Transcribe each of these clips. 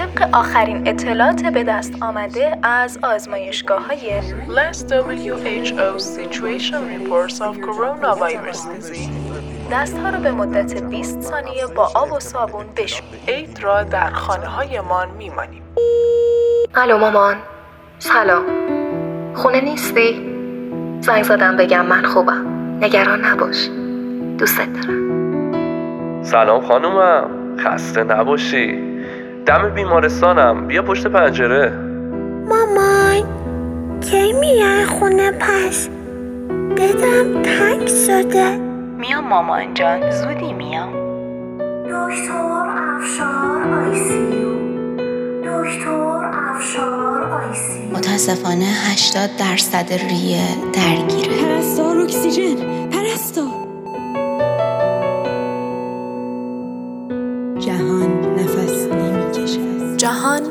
طبق آخرین اطلاعات به دست آمده از آزمایشگاه های Last WHO situation reports of coronavirus disease. دستها رو به مدت 20 ثانیه با آب و صابون بشور عید را در خانه هایمان میمانیم. الو مامان. سلام. خونه نیستی؟ زنگ زدم بگم من خوبم. نگران نباش. دوستت دارم. سلام خانومم. خسته نباشی. دم بیمارستانم. بیا پشت پنجره. مامان کی میای خونه پس؟ دلم تنگ شده. میام مامان جان زودی میام. دکتر افشار آیسیو. دکتر افشار آیسیو. متاسفانه 80 درصد ریه درگیره. پرستار اکسیژن پرستار. جهان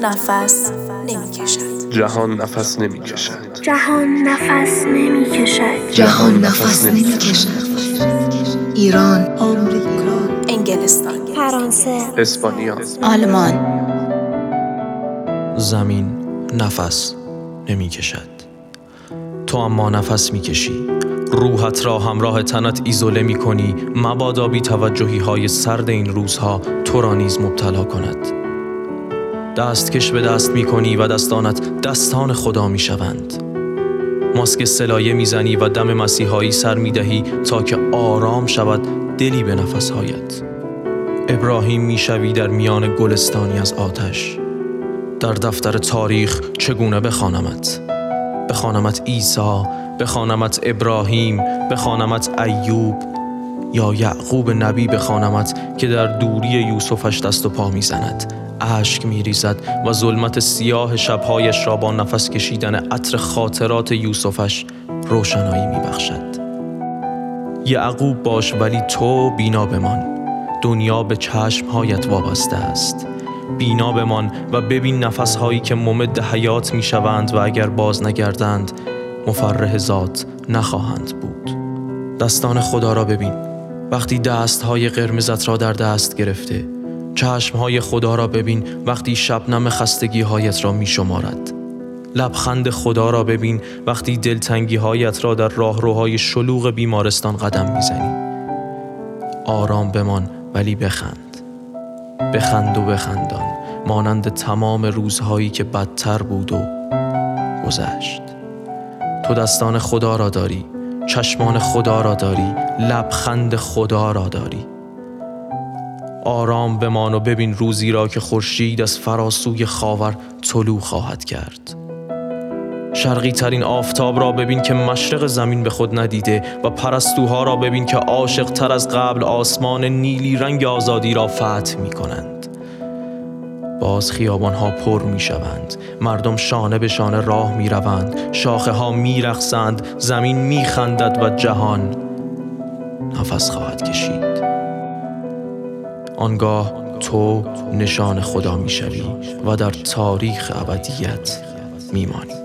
نفس نمی‌کشد. جهان نفس نمی‌کشد. جهان نفس نمی کشد جهان نفس نمی کشد ایران آمریکا انگلستان فرانسه اسپانیا. آلمان. زمین نفس نمی کشد تو اما نفس می کشی روحت را همراه تنت ایزوله می کنی مبادا بی توجهی های سرد این روزها تو را نیز مبتلا کند. دستکش به دست می کنی و دستانت دستان خدا می شوند ماسک سلایه می‌زنی و دم مسیحایی سر می دهی تا که آرام شود دلی به نفسهایت. ابراهیم می‌شوی در میان گلستانی از آتش. در دفتر تاریخ چگونه بخوانمت؟ بخوانمت عیسی بخوانمت ابراهیم بخوانمت ایوب یا یعقوب نبی بخوانمت که در دوری یوسفش دست و پا می‌زند. اشک میریزد و ظلمت سیاه شبهایش را با نفس کشیدن عطر خاطرات یوسفش روشنایی میبخشد. یعقوب باش ولی تو بینا بمان. دنیا به چشمهایت وابسته است. بینا بمان و ببین نفسهایی که ممد حیات می شوند و اگر باز نگردند مفرح ذات نخواهند بود. دستان خدا را ببین. وقتی دستهای قرمزت را در دست گرفته چشمهای خدا را ببین وقتی شبنم خستگی هایت را می شمارد لبخند خدا را ببین وقتی دلتنگی هایت را در راهروهای شلوغ بیمارستان قدم می‌زنی. آرام بمان ولی بخند. بخند و بخندان مانند تمام روزهایی که بدتر بود و گذشت. تو دستان خدا را داری چشمان خدا را داری لبخند خدا را داری. آرام بمان و ببین روزی را که خورشید از فراسوی خاور طلوع خواهد کرد. شرقی ترین آفتاب را ببین که مشرق زمین به خود ندیده و پرستوها را ببین که عاشق تر از قبل آسمان نیلی رنگ آزادی را فتح می کنند باز خیابان ها پر می شوند مردم شانه به شانه راه می روند شاخه ها می رخصند زمین می خندد و جهان نفس خواهد کشید. آنگاه تو نشان خدا می شوی و در تاریخ ابدیت می مانی